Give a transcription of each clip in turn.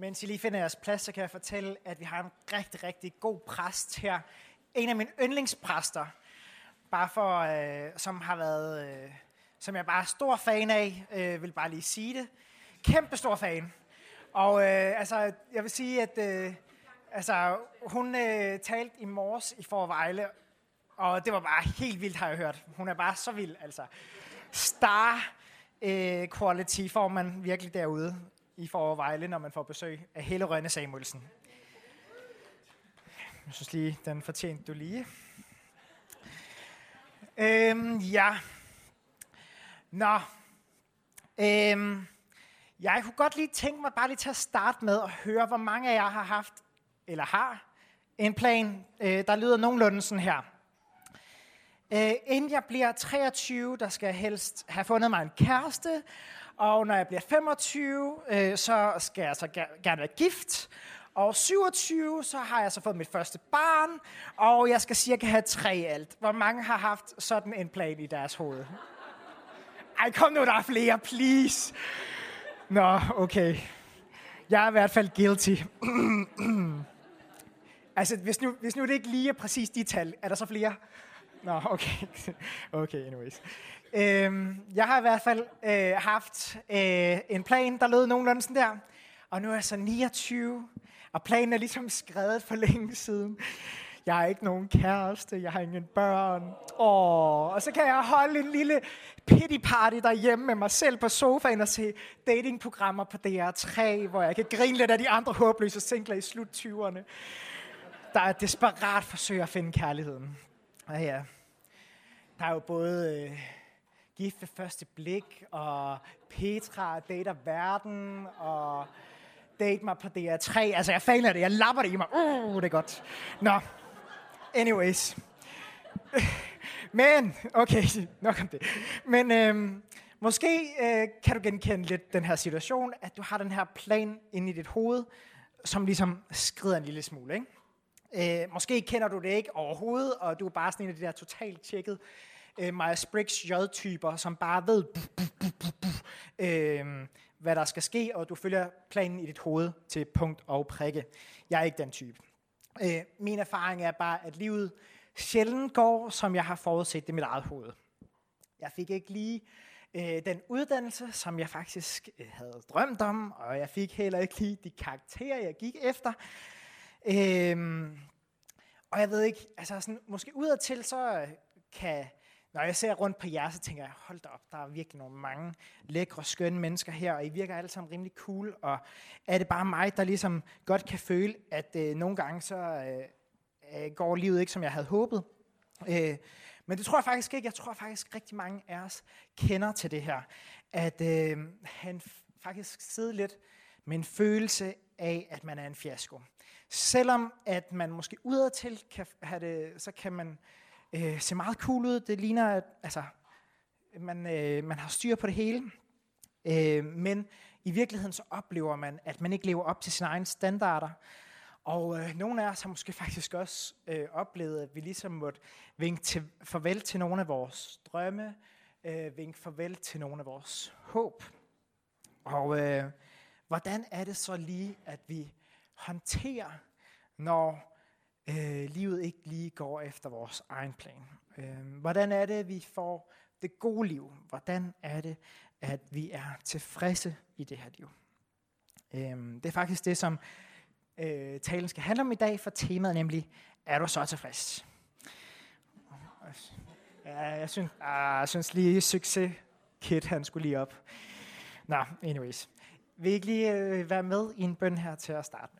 Mens I lige finder jeres plads, så kan jeg fortælle, at vi har en rigtig, rigtig god præst her. En af mine yndlingspræster, bare for, øh, som har været, øh, som jeg bare er stor fan af, øh, vil bare lige sige det. Kæmpe stor fan. Og øh, altså, jeg vil sige, at øh, altså, hun øh, talte i morges i Forvejle, og det var bare helt vildt, har jeg hørt. Hun er bare så vild, altså. Star øh, quality får man virkelig derude i Forvejle, når man får besøg af hele Rønne Samuelsen. Jeg synes lige, den fortjente du lige. Øhm, ja. Nå. Øhm, jeg kunne godt lige tænke mig bare lige til at starte med at høre, hvor mange af jer har haft, eller har, en plan, øh, der lyder nogenlunde sådan her. Øh, inden jeg bliver 23, der skal jeg helst have fundet mig en kæreste, og når jeg bliver 25, øh, så skal jeg altså så gerne være gift. Og 27, så har jeg så fået mit første barn, og jeg skal cirka have tre alt. Hvor mange har haft sådan en plan i deres hoved? Ej, kom nu, der er flere, please. Nå, okay. Jeg er i hvert fald guilty. altså, hvis nu, hvis nu det ikke lige er præcis de tal, er der så flere? Nå, okay. Okay, anyways. Øhm, jeg har i hvert fald øh, haft øh, en plan, der lød nogenlunde sådan der. Og nu er jeg så 29, og planen er ligesom skrevet for længe siden. Jeg har ikke nogen kæreste, jeg har ingen børn. Åh, og så kan jeg holde en lille pity party derhjemme med mig selv på sofaen og se datingprogrammer på DR3, hvor jeg kan grine lidt af de andre håbløse singler i slut 20'erne, der er desperat forsøger at finde kærligheden. Ja, ja. Der er jo både øh, gift ved første blik, og Petra dater verden, og date mig på DR3. Altså, jeg faner det. Jeg lapper det i mig. Uh, det er godt. Nå, anyways. Men, okay, nok om det. Men øhm, måske øh, kan du genkende lidt den her situation, at du har den her plan inde i dit hoved, som ligesom skrider en lille smule, ikke? Øh, måske kender du det ikke overhovedet, og du er bare sådan en af de der totalt tjekket øh, Myers-Briggs J-typer, som bare ved, buh, buh, buh, buh, buh, øh, hvad der skal ske, og du følger planen i dit hoved til punkt og prikke. Jeg er ikke den type. Øh, min erfaring er bare, at livet sjældent går, som jeg har forudset det i mit eget hoved. Jeg fik ikke lige øh, den uddannelse, som jeg faktisk øh, havde drømt om, og jeg fik heller ikke lige de karakterer, jeg gik efter. Øhm, og jeg ved ikke, altså sådan, måske udadtil så kan, når jeg ser rundt på jer, så tænker jeg, hold da op, der er virkelig nogle mange lækre, skønne mennesker her, og I virker alle sammen rimelig cool, og er det bare mig, der ligesom godt kan føle, at øh, nogle gange så øh, øh går livet ikke, som jeg havde håbet. Øh, men det tror jeg faktisk ikke. Jeg tror faktisk rigtig mange af os kender til det her. At øh, han faktisk sidder lidt med en følelse af, at man er en fiasko. Selvom at man måske udadtil kan have det, så kan man øh, se meget cool ud. Det ligner, at altså, man, øh, man har styr på det hele. Øh, men i virkeligheden så oplever man, at man ikke lever op til sine egne standarder. Og øh, nogle af os har måske faktisk også øh, oplevet, at vi ligesom måtte vinke til, farvel til nogle af vores drømme, øh, vinke farvel til nogle af vores håb. Og øh, hvordan er det så lige, at vi håndtere, når øh, livet ikke lige går efter vores egen plan? Øh, hvordan er det, vi får det gode liv? Hvordan er det, at vi er tilfredse i det her liv? Øh, det er faktisk det, som øh, talen skal handle om i dag, for temaet nemlig, er du så tilfreds? Ja, jeg synes, ah, jeg synes lige succes Kit, han skulle lige op. Nå, anyways. Vil I ikke lige øh, være med i en bøn her til at starte med?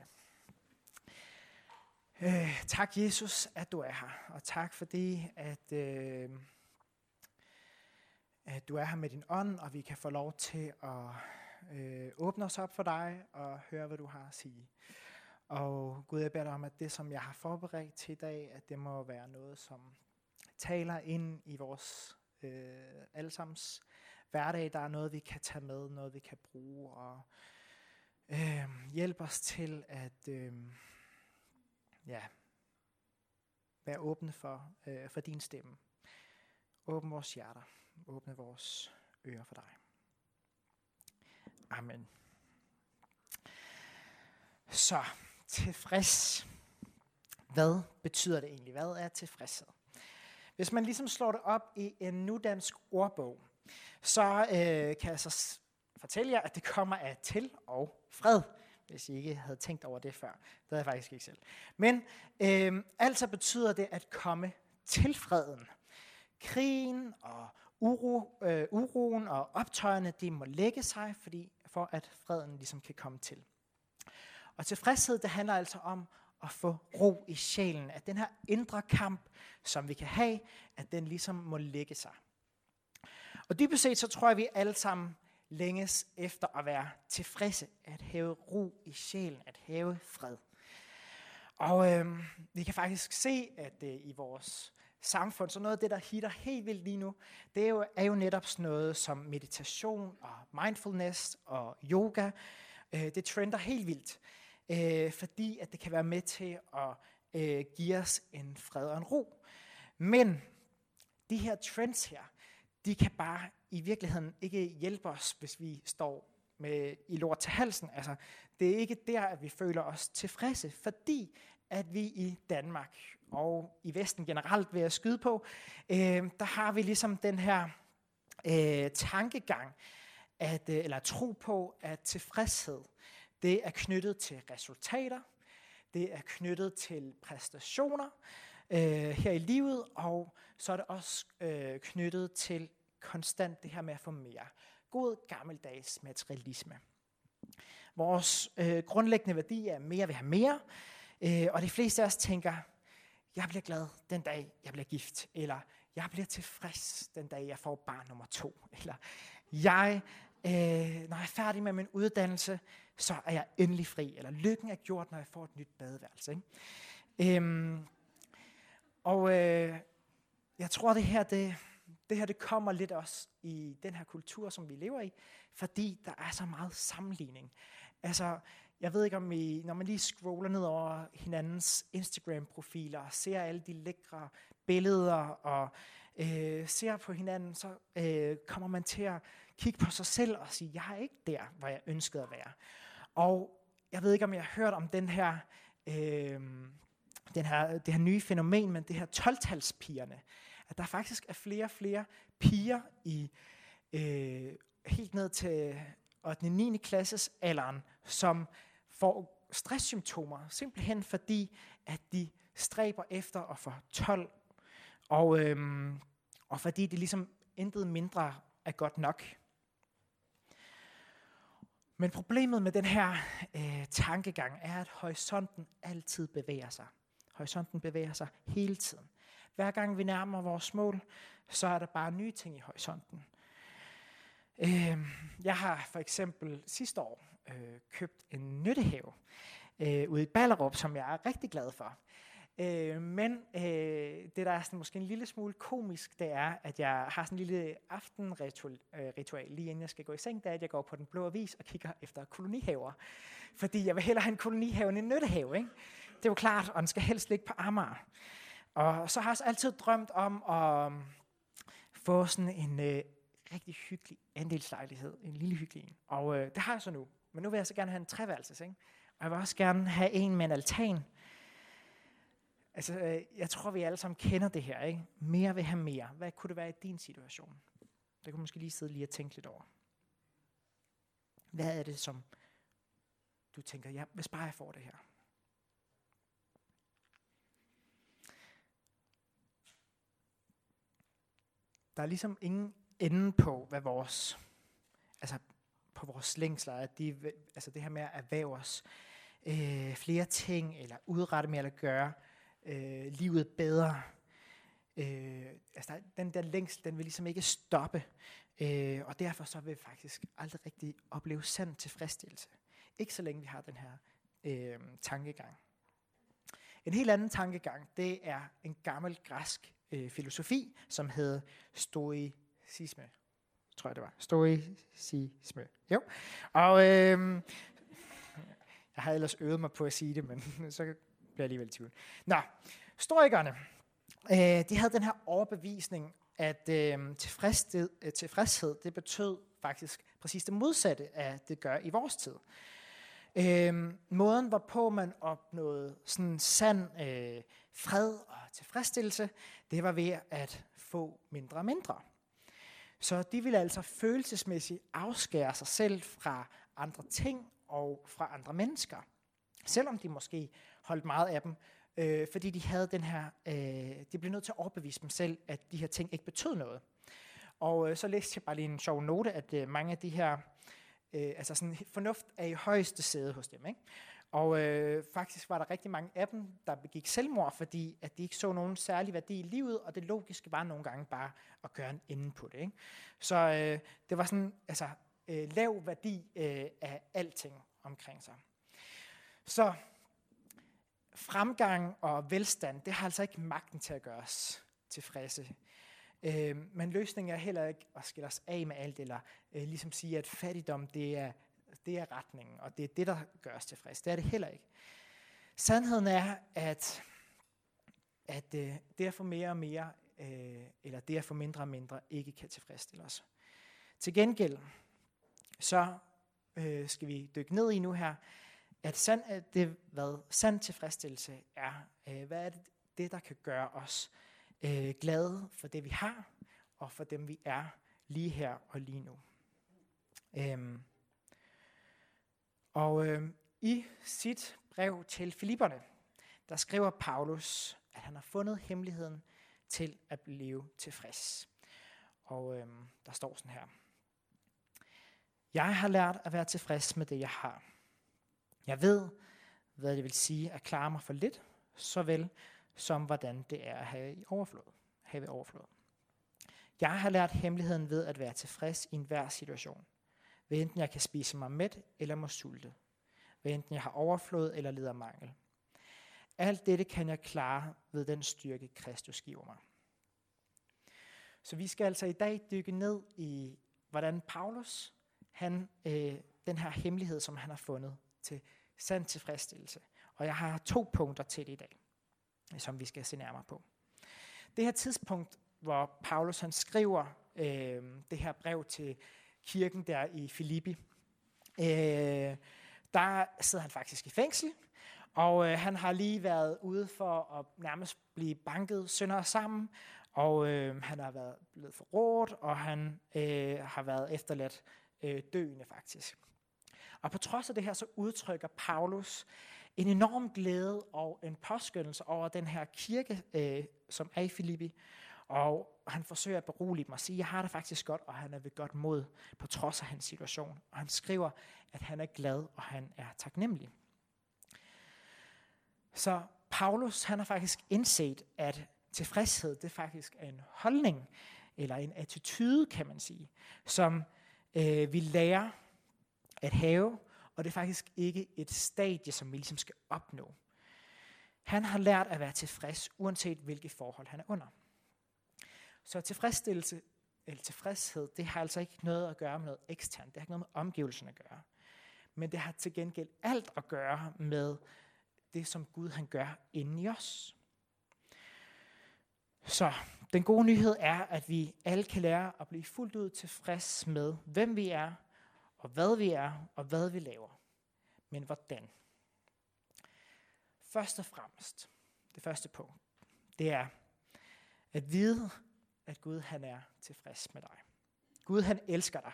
Øh, tak Jesus, at du er her. Og tak fordi, at, øh, at du er her med din ånd, og vi kan få lov til at øh, åbne os op for dig og høre, hvad du har at sige. Og Gud, jeg beder dig om, at det, som jeg har forberedt til i dag, at det må være noget, som taler ind i vores øh, allesammens hverdag. Der er noget, vi kan tage med, noget, vi kan bruge, og øh, hjælpe os til at øh, ja, være åbne for, øh, for din stemme. Åbne vores hjerter. Åbne vores ører for dig. Amen. Så, tilfreds. Hvad betyder det egentlig? Hvad er tilfredshed? Hvis man ligesom slår det op i en nudansk ordbog, så øh, kan jeg så fortælle jer, at det kommer af til og fred, hvis I ikke havde tænkt over det før. Det havde jeg faktisk ikke selv. Men øh, altså betyder det at komme til freden. Krigen og uro, øh, uroen og optøjerne, de må lægge sig, fordi, for at freden ligesom kan komme til. Og tilfredshed, det handler altså om at få ro i sjælen. At den her indre kamp, som vi kan have, at den ligesom må lægge sig. Og dybest set, så tror jeg, at vi alle sammen længes efter at være tilfredse, at have ro i sjælen, at have fred. Og øh, vi kan faktisk se, at øh, i vores samfund, så noget af det, der hitter helt vildt lige nu, det er jo, er jo netop sådan noget som meditation og mindfulness og yoga. Øh, det trender helt vildt, øh, fordi at det kan være med til at øh, give os en fred og en ro. Men de her trends her, de kan bare i virkeligheden ikke hjælpe os, hvis vi står med i lort til halsen. Altså, det er ikke der, at vi føler os tilfredse, fordi at vi i Danmark og i Vesten generelt ved at skyde på, øh, der har vi ligesom den her øh, tankegang, at, øh, eller tro på, at tilfredshed, det er knyttet til resultater, det er knyttet til præstationer øh, her i livet, og så er det også øh, knyttet til konstant det her med at få mere. God gammeldags materialisme. Vores øh, grundlæggende værdi er mere vil have mere, øh, og de fleste af os tænker, jeg bliver glad den dag, jeg bliver gift, eller jeg bliver tilfreds den dag, jeg får barn nummer to, eller jeg, øh, når jeg er færdig med min uddannelse, så er jeg endelig fri, eller lykken er gjort, når jeg får et nyt badeværelse. Ikke? Øhm, og øh, jeg tror, det her, det, det her det kommer lidt også i den her kultur, som vi lever i, fordi der er så meget sammenligning. Altså, jeg ved ikke om I, når man lige scroller ned over hinandens Instagram-profiler, og ser alle de lækre billeder, og øh, ser på hinanden, så øh, kommer man til at kigge på sig selv og sige, jeg er ikke der, hvor jeg ønskede at være. Og jeg ved ikke, om jeg har hørt om den her, øh, den her, det her nye fænomen, men det her 12-talspigerne. At der faktisk er flere og flere piger i øh, helt ned til 8. og 9. klasses alderen, som får stresssymptomer, simpelthen fordi, at de stræber efter at få 12, og, øhm, og fordi det ligesom intet mindre er godt nok. Men problemet med den her øh, tankegang er, at horisonten altid bevæger sig. Horisonten bevæger sig hele tiden. Hver gang vi nærmer vores mål, så er der bare nye ting i horisonten. Øh, jeg har for eksempel sidste år øh, købt en nyttehave øh, ude i Ballerup, som jeg er rigtig glad for. Øh, men øh, det, der er sådan måske en lille smule komisk, det er, at jeg har sådan en lille aftenritual øh, ritual, lige inden jeg skal gå i seng, det er, at jeg går på den blå avis og kigger efter kolonihaver. Fordi jeg vil hellere have en kolonihave end en nyttehave. Ikke? Det er jo klart, og den skal helst ligge på Amager. Og så har jeg også altid drømt om at få sådan en øh, rigtig hyggelig andelslejlighed. En lille hyggelig en. Og øh, det har jeg så nu. Men nu vil jeg så gerne have en treværelses, ikke? Og jeg vil også gerne have en med en altan. Altså, øh, jeg tror, vi alle sammen kender det her, ikke? Mere vil have mere. Hvad kunne det være i din situation? Det kunne måske lige sidde lige og tænke lidt over. Hvad er det, som du tænker, ja, hvis bare jeg får det her? Der er ligesom ingen ende på, hvad vores, altså på vores længsler, at de, altså det her med at erhverve os øh, flere ting, eller udrette mere, eller gøre øh, livet bedre. Øh, altså den der længsel, den vil ligesom ikke stoppe, øh, og derfor så vil vi faktisk aldrig rigtig opleve sand tilfredsstillelse. Ikke så længe vi har den her øh, tankegang. En helt anden tankegang, det er en gammel græsk øh, filosofi, som hed stoicisme tror jeg det var. Stoicisme. Jo. Og øh, jeg havde ellers øvet mig på at sige det, men så bliver jeg alligevel i tvivl. Nå, stoikerne, øh, de havde den her overbevisning, at øh, tilfredshed, øh, tilfredshed, det betød faktisk præcis det modsatte af det gør i vores tid. Øh, måden, hvorpå man opnåede sådan sand øh, fred og tilfredsstillelse, det var ved at få mindre og mindre. Så de ville altså følelsesmæssigt afskære sig selv fra andre ting og fra andre mennesker. Selvom de måske holdt meget af dem, øh, fordi de havde den her, øh, de blev nødt til at overbevise dem selv, at de her ting ikke betød noget. Og øh, så læste jeg bare lige en sjov note, at øh, mange af de her, øh, altså sådan fornuft er i højeste sæde hos dem. Ikke? Og øh, faktisk var der rigtig mange af dem, der begik selvmord, fordi at de ikke så nogen særlig værdi i livet, og det logiske var nogle gange bare at gøre en ende på det. Ikke? Så øh, det var sådan, altså øh, lav værdi øh, af alting omkring sig. Så fremgang og velstand, det har altså ikke magten til at gøre os tilfredse. Øh, men løsningen er heller ikke at skille os af med alt, eller øh, ligesom sige, at fattigdom det er, det er retningen, og det er det, der gør os tilfredse. Det er det heller ikke. Sandheden er, at, at øh, det at få mere og mere, øh, eller det at få mindre og mindre, ikke kan tilfredsstille os. Til gengæld, så øh, skal vi dykke ned i nu her, at sand, det, hvad sand tilfredsstillelse er. Øh, hvad er det, det, der kan gøre os øh, Øh, glade for det, vi har, og for dem, vi er lige her og lige nu. Øhm. Og øh, i sit brev til Filipperne, der skriver Paulus, at han har fundet hemmeligheden til at blive tilfreds. Og øh, der står sådan her. Jeg har lært at være tilfreds med det, jeg har. Jeg ved, hvad det vil sige at klare mig for lidt, såvel som hvordan det er at have i overflod. Have i overflod. Jeg har lært hemmeligheden ved at være tilfreds i enhver situation. Ved enten jeg kan spise mig mæt eller må sulte. Ved enten jeg har overflod eller lider mangel. Alt dette kan jeg klare ved den styrke, Kristus giver mig. Så vi skal altså i dag dykke ned i, hvordan Paulus, han, øh, den her hemmelighed, som han har fundet til sand tilfredsstillelse. Og jeg har to punkter til det i dag som vi skal se nærmere på. Det her tidspunkt, hvor Paulus han skriver øh, det her brev til kirken der i Filippi, øh, der sidder han faktisk i fængsel, og øh, han har lige været ude for at nærmest blive banket sønder sammen, og øh, han har været blevet forrådt, og han øh, har været efterladt øh, døende faktisk. Og på trods af det her, så udtrykker Paulus en enorm glæde og en påskyndelse over den her kirke, øh, som er i Filippi. Og han forsøger at berolige dem og sige, jeg har det faktisk godt, og han er ved godt mod, på trods af hans situation. Og han skriver, at han er glad, og han er taknemmelig. Så Paulus, han har faktisk indset, at tilfredshed, det faktisk er en holdning, eller en attitude, kan man sige, som øh, vi lærer at have, og det er faktisk ikke et stadie, som vi ligesom skal opnå. Han har lært at være tilfreds, uanset hvilke forhold han er under. Så tilfredsstillelse eller tilfredshed, det har altså ikke noget at gøre med noget eksternt. Det har ikke noget med omgivelserne at gøre. Men det har til gengæld alt at gøre med det, som Gud han gør inde i os. Så den gode nyhed er, at vi alle kan lære at blive fuldt ud tilfreds med, hvem vi er, og hvad vi er, og hvad vi laver. Men hvordan? Først og fremmest, det første punkt, det er at vide, at Gud han er tilfreds med dig. Gud han elsker dig.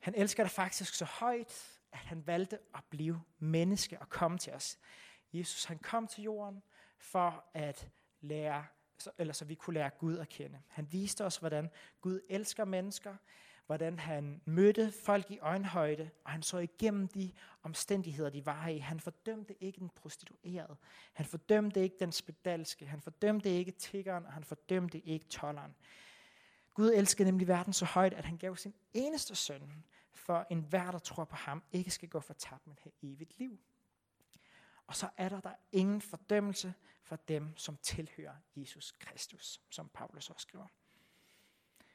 Han elsker dig faktisk så højt, at han valgte at blive menneske og komme til os. Jesus han kom til jorden for at lære, eller så vi kunne lære Gud at kende. Han viste os, hvordan Gud elsker mennesker hvordan han mødte folk i øjenhøjde, og han så igennem de omstændigheder, de var i. Han fordømte ikke den prostituerede. Han fordømte ikke den spedalske. Han fordømte ikke tiggeren, og han fordømte ikke tolleren. Gud elskede nemlig verden så højt, at han gav sin eneste søn, for en hver, der tror på ham, ikke skal gå fortabt, men have evigt liv. Og så er der der ingen fordømmelse for dem, som tilhører Jesus Kristus, som Paulus også skriver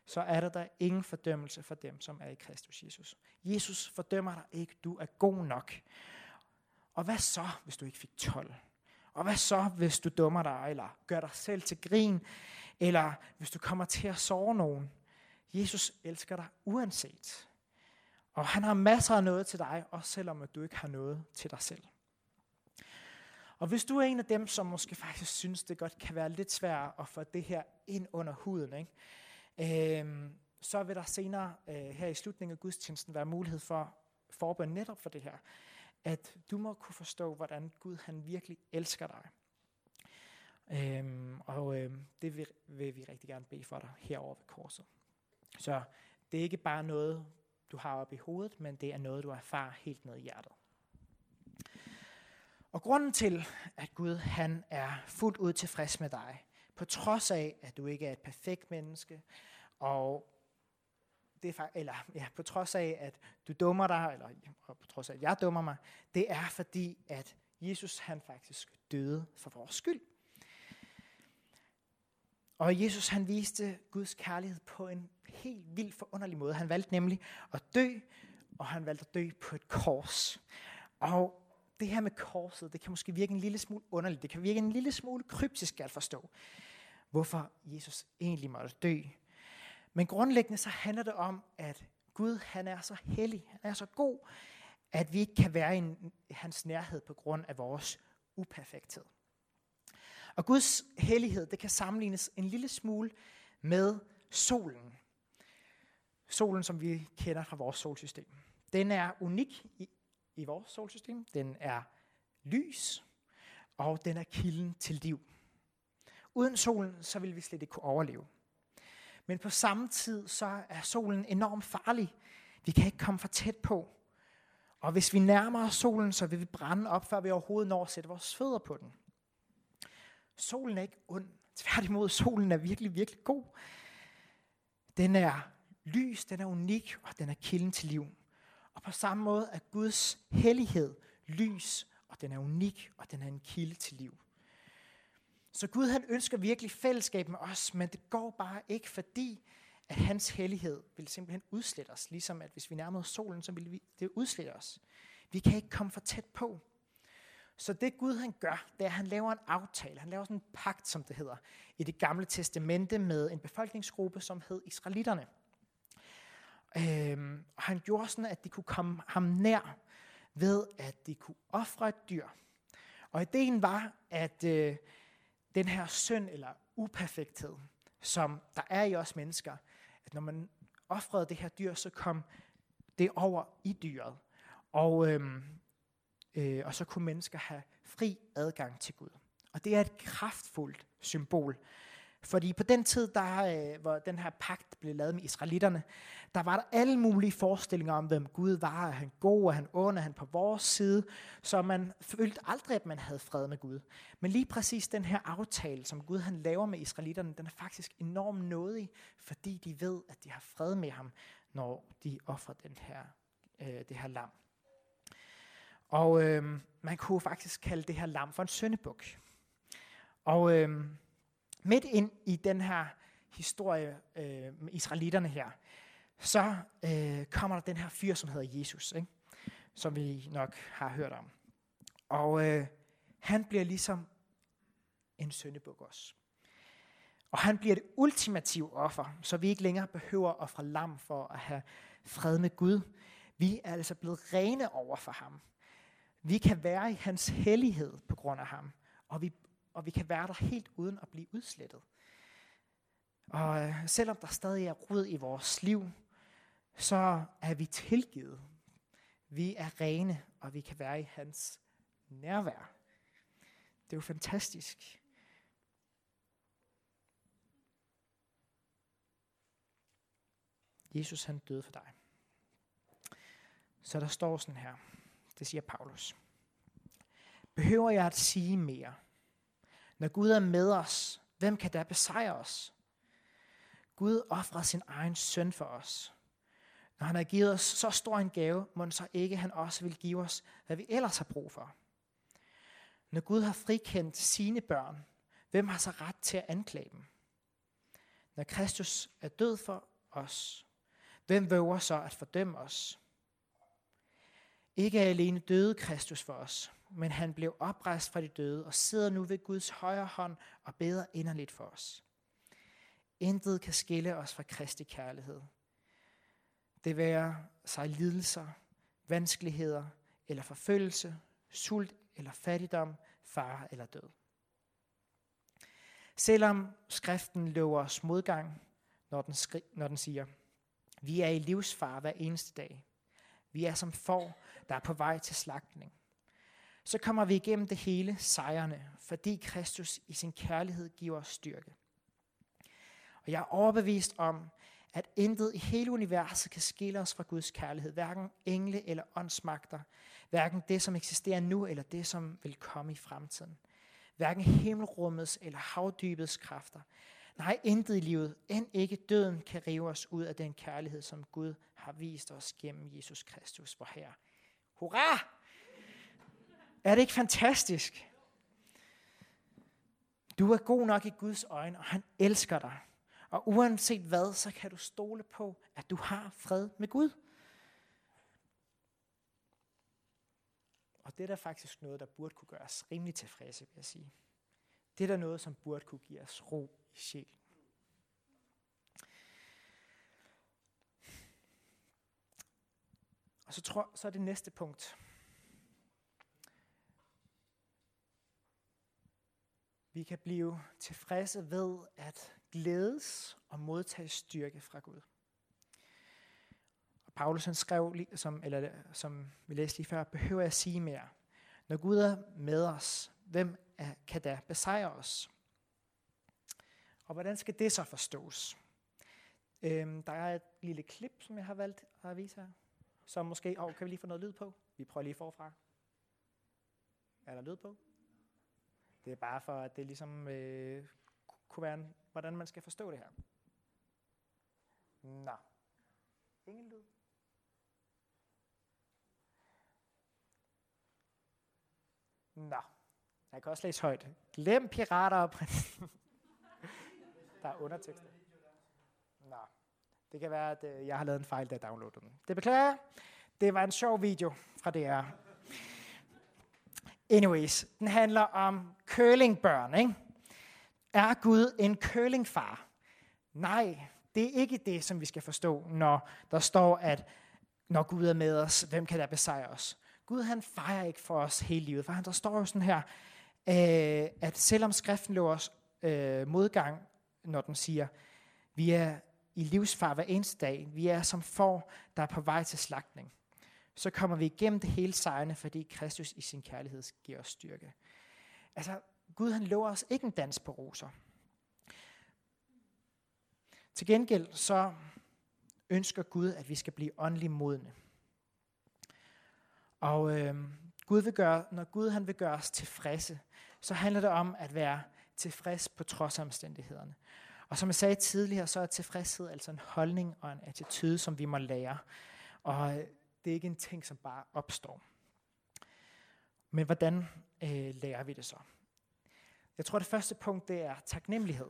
så er der der ingen fordømmelse for dem, som er i Kristus Jesus. Jesus fordømmer dig ikke. Du er god nok. Og hvad så, hvis du ikke fik 12? Og hvad så, hvis du dummer dig, eller gør dig selv til grin, eller hvis du kommer til at sove nogen? Jesus elsker dig uanset. Og han har masser af noget til dig, også selvom at du ikke har noget til dig selv. Og hvis du er en af dem, som måske faktisk synes, det godt kan være lidt svært at få det her ind under huden, ikke? Øh, så vil der senere øh, her i slutningen af gudstjenesten være mulighed for forbøn netop for det her. At du må kunne forstå, hvordan Gud han virkelig elsker dig. Øhm, og øhm, det vil, vil vi rigtig gerne bede for dig herover ved korset. Så det er ikke bare noget, du har oppe i hovedet, men det er noget, du erfarer helt ned i hjertet. Og grunden til, at Gud han er fuldt ud tilfreds med dig, på trods af, at du ikke er et perfekt menneske, og det er, eller ja, på trods af, at du dummer dig, eller på trods af, at jeg dummer mig, det er fordi, at Jesus han faktisk døde for vores skyld. Og Jesus han viste Guds kærlighed på en helt vild forunderlig måde. Han valgte nemlig at dø, og han valgte at dø på et kors. Og det her med korset, det kan måske virke en lille smule underligt. Det kan virke en lille smule kryptisk at forstå, hvorfor Jesus egentlig måtte dø. Men grundlæggende så handler det om, at Gud han er så hellig, han er så god, at vi ikke kan være i hans nærhed på grund af vores uperfekthed. Og Guds hellighed, det kan sammenlignes en lille smule med solen. Solen, som vi kender fra vores solsystem. Den er unik i, i vores solsystem. Den er lys, og den er kilden til liv. Uden solen, så vil vi slet ikke kunne overleve. Men på samme tid, så er solen enormt farlig. Vi kan ikke komme for tæt på. Og hvis vi nærmer os solen, så vil vi brænde op, før vi overhovedet når at sætte vores fødder på den. Solen er ikke ond. Tværtimod, solen er virkelig, virkelig god. Den er lys, den er unik, og den er kilden til liv. Og på samme måde er Guds hellighed lys, og den er unik, og den er en kilde til liv. Så Gud han ønsker virkelig fællesskab med os, men det går bare ikke, fordi at hans hellighed vil simpelthen udslette os. Ligesom at hvis vi nærmede solen, så ville vi, det udslette os. Vi kan ikke komme for tæt på. Så det Gud han gør, det er, at han laver en aftale. Han laver sådan en pagt, som det hedder, i det gamle testamente med en befolkningsgruppe, som hed Israelitterne. Øhm, og han gjorde sådan, at de kunne komme ham nær ved, at de kunne ofre et dyr. Og ideen var, at øh, den her synd eller uperfekthed, som der er i os mennesker, at når man offrede det her dyr, så kom det over i dyret. Og, øhm, øh, og så kunne mennesker have fri adgang til Gud. Og det er et kraftfuldt symbol fordi på den tid, der, øh, hvor den her pagt blev lavet med israelitterne, der var der alle mulige forestillinger om, hvem Gud var. Er han god? Er han ond? Er han på vores side? Så man følte aldrig, at man havde fred med Gud. Men lige præcis den her aftale, som Gud han laver med israelitterne, den er faktisk enormt nådig, fordi de ved, at de har fred med ham, når de offrer den her, øh, det her lam. Og øh, man kunne faktisk kalde det her lam for en søndebuk. Og øh, midt ind i den her historie øh, med israelitterne her, så øh, kommer der den her fyr, som hedder Jesus, ikke? som vi nok har hørt om. Og øh, han bliver ligesom en søndebuk også. Og han bliver det ultimative offer, så vi ikke længere behøver at ofre lam for at have fred med Gud. Vi er altså blevet rene over for ham. Vi kan være i hans hellighed på grund af ham, og vi og vi kan være der helt uden at blive udslettet. Og øh, selvom der stadig er rod i vores liv, så er vi tilgivet. Vi er rene, og vi kan være i hans nærvær. Det er jo fantastisk. Jesus han døde for dig. Så der står sådan her. Det siger Paulus. Behøver jeg at sige mere? Når Gud er med os, hvem kan da besejre os? Gud offrede sin egen søn for os. Når han har givet os så stor en gave, må så ikke han også vil give os, hvad vi ellers har brug for. Når Gud har frikendt sine børn, hvem har så ret til at anklage dem? Når Kristus er død for os, hvem våger så at fordømme os? Ikke alene døde Kristus for os, men han blev oprejst fra de døde og sidder nu ved Guds højre hånd og beder inderligt for os. Intet kan skille os fra Kristi kærlighed. Det være sig lidelser, vanskeligheder eller forfølgelse, sult eller fattigdom, fare eller død. Selvom skriften lover os modgang, når den, skri- når den siger, vi er i livsfare hver eneste dag. Vi er som får, der er på vej til slagtning. Så kommer vi igennem det hele sejrende, fordi Kristus i sin kærlighed giver os styrke. Og jeg er overbevist om, at intet i hele universet kan skille os fra Guds kærlighed. Hverken engle eller åndsmagter. Hverken det, som eksisterer nu, eller det, som vil komme i fremtiden. Hverken himmelrummets eller havdybets kræfter. Nej, intet i livet, end ikke døden, kan rive os ud af den kærlighed, som Gud har vist os gennem Jesus Kristus, vor Herre. Hurra! Er det ikke fantastisk? Du er god nok i Guds øjne, og han elsker dig. Og uanset hvad, så kan du stole på, at du har fred med Gud. Og det er der faktisk noget, der burde kunne gøre os rimelig tilfredse, vil jeg sige. Det er der noget, som burde kunne give os ro i sjælen. Og så, tror, så er det næste punkt. Vi kan blive tilfredse ved at glædes og modtage styrke fra Gud. Og Paulus han skrev, som, eller, som vi læste lige før, behøver jeg sige mere. Når Gud er med os, hvem er, kan da besejre os? Og hvordan skal det så forstås? Øhm, der er et lille klip, som jeg har valgt at vise her. Så måske, oh, kan vi lige få noget lyd på? Vi prøver lige forfra. Er der lyd på? Det er bare for, at det ligesom øh, kunne være, en, hvordan man skal forstå det her. Nå. Ingen lyd. Nå. Jeg kan også læse højt. Glem pirater og prins. Der er undertekster. Nå. Det kan være, at øh, jeg har lavet en fejl, da jeg downloadede den. Det beklager jeg. Det var en sjov video fra DR. Anyways, den handler om curlingbørn, ikke? Er Gud en curlingfar? Nej, det er ikke det, som vi skal forstå, når der står, at når Gud er med os, hvem kan der besejre os? Gud han fejrer ikke for os hele livet, for han der står jo sådan her, øh, at selvom skriften lover os øh, modgang, når den siger, vi er i livsfar hver eneste dag, vi er som får, der er på vej til slagtning, så kommer vi igennem det hele sejrende, fordi Kristus i sin kærlighed giver os styrke. Altså, Gud han lover os ikke en dans på roser. Til gengæld så ønsker Gud, at vi skal blive åndelig modne. Og øh, Gud vil gøre, når Gud han vil gøre os tilfredse, så handler det om at være tilfreds på trods af omstændighederne. Og som jeg sagde tidligere, så er tilfredshed altså en holdning og en attitude, som vi må lære. Og det er ikke en ting, som bare opstår. Men hvordan øh, lærer vi det så? Jeg tror, det første punkt, det er taknemmelighed.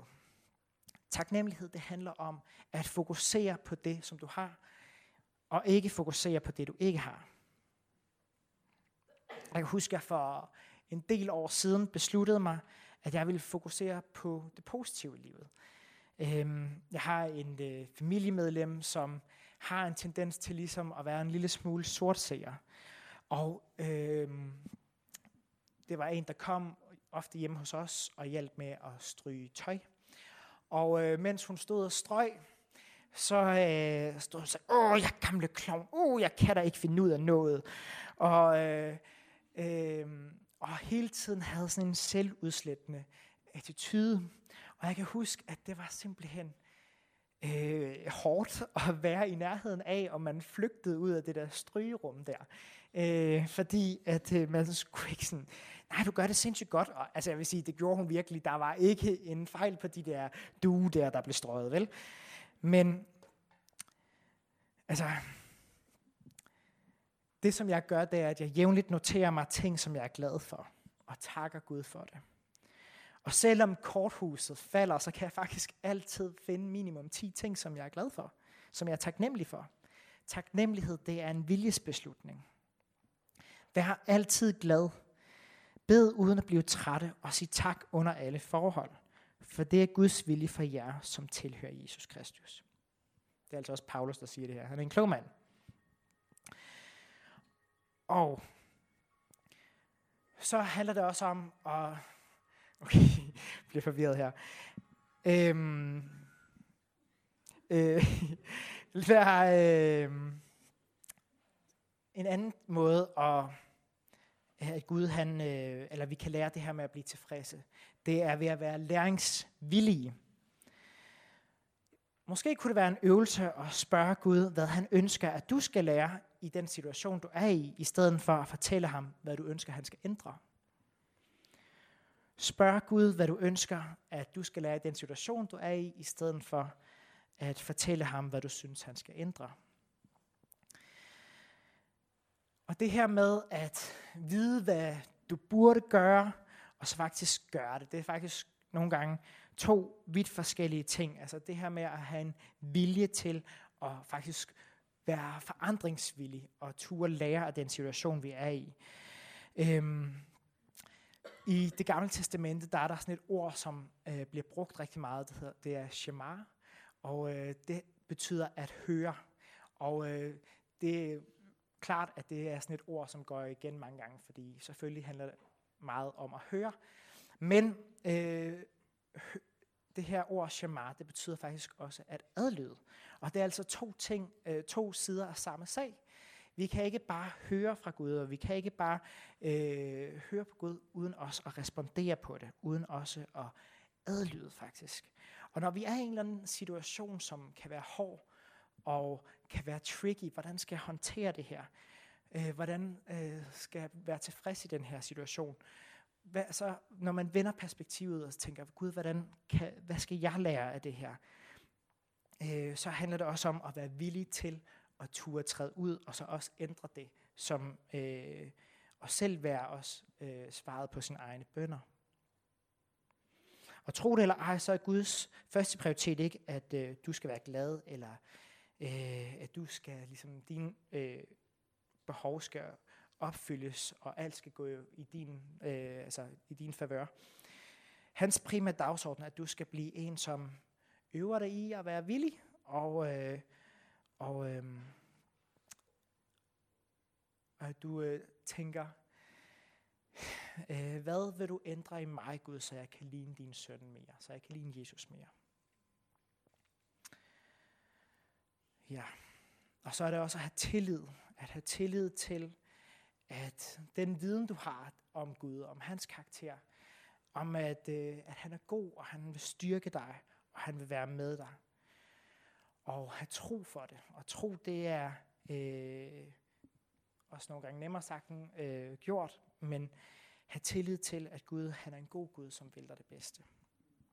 Taknemmelighed, det handler om at fokusere på det, som du har, og ikke fokusere på det, du ikke har. Jeg kan huske, at jeg for en del år siden besluttede mig, at jeg ville fokusere på det positive i livet. Øhm, jeg har en øh, familiemedlem, som har en tendens til ligesom at være en lille smule sortseer. Og øh, det var en, der kom ofte hjemme hos os og hjalp med at stryge tøj. Og øh, mens hun stod og strøg, så øh, stod hun og sagde, åh, jeg gamle klovn, åh, jeg kan da ikke finde ud af noget. Og, øh, øh, og hele tiden havde sådan en selvudslættende attitude. Og jeg kan huske, at det var simpelthen øh, hårdt at være i nærheden af, og man flygtede ud af det der strygerum der. Øh, fordi at øh, man skulle ikke sådan, nej, du gør det sindssygt godt. Og, altså jeg vil sige, det gjorde hun virkelig. Der var ikke en fejl på de der due der, der blev strøget, vel? Men, altså, det som jeg gør, det er, at jeg jævnligt noterer mig ting, som jeg er glad for, og takker Gud for det. Og selvom korthuset falder, så kan jeg faktisk altid finde minimum 10 ting, som jeg er glad for, som jeg er taknemmelig for. Taknemmelighed, det er en viljesbeslutning. Vær altid glad. Bed uden at blive trætte og sig tak under alle forhold. For det er Guds vilje for jer, som tilhører Jesus Kristus. Det er altså også Paulus, der siger det her. Han er en klog mand. Og så handler det også om at... Okay, jeg bliver forvirret her. Øhm, øh, lad, øh, en anden måde at, at Gud han, øh, eller vi kan lære det her med at blive tilfredse, det er ved at være læringsvillige. Måske kunne det være en øvelse at spørge Gud, hvad han ønsker, at du skal lære i den situation, du er i, i stedet for at fortælle ham, hvad du ønsker, han skal ændre. Spørg Gud, hvad du ønsker, at du skal lære i den situation, du er i, i stedet for at fortælle ham, hvad du synes, han skal ændre. Og det her med at vide, hvad du burde gøre, og så faktisk gøre det, det er faktisk nogle gange to vidt forskellige ting. Altså det her med at have en vilje til at faktisk være forandringsvillig og turde lære af den situation, vi er i. Øhm, i det gamle testamente, der er der sådan et ord, som øh, bliver brugt rigtig meget, det, hedder, det er shema, og øh, det betyder at høre. Og øh, det er klart, at det er sådan et ord, som går igen mange gange, fordi selvfølgelig handler det meget om at høre. Men øh, det her ord shema, det betyder faktisk også at adlyde. Og det er altså to ting, øh, to sider af samme sag. Vi kan ikke bare høre fra Gud, og vi kan ikke bare øh, høre på Gud, uden også at respondere på det, uden også at adlyde faktisk. Og når vi er i en eller anden situation, som kan være hård, og kan være tricky, hvordan skal jeg håndtere det her? Øh, hvordan øh, skal jeg være tilfreds i den her situation? Hvad, så, når man vender perspektivet og tænker, Gud, hvordan kan, hvad skal jeg lære af det her? Øh, så handler det også om at være villig til at turde træde ud, og så også ændre det, som øh, og selv være også øh, svaret på sine egne bønder. Og tro det eller ej, så er Guds første prioritet ikke, at øh, du skal være glad, eller øh, at du skal, ligesom, dine øh, behov skal opfyldes, og alt skal gå i din, øh, altså i din favør. Hans primære dagsorden er, at du skal blive en, som øver dig i at være villig, og, øh, og øh, at du øh, tænker, øh, hvad vil du ændre i mig, Gud, så jeg kan ligne din søn mere, så jeg kan ligne Jesus mere. Ja, og så er det også at have tillid, at have tillid til, at den viden, du har om Gud, om hans karakter, om at, øh, at han er god, og han vil styrke dig, og han vil være med dig. Og have tro for det. Og tro, det er øh, også nogle gange nemmere sagt end øh, gjort, men have tillid til, at Gud han er en god Gud, som vil dig det bedste.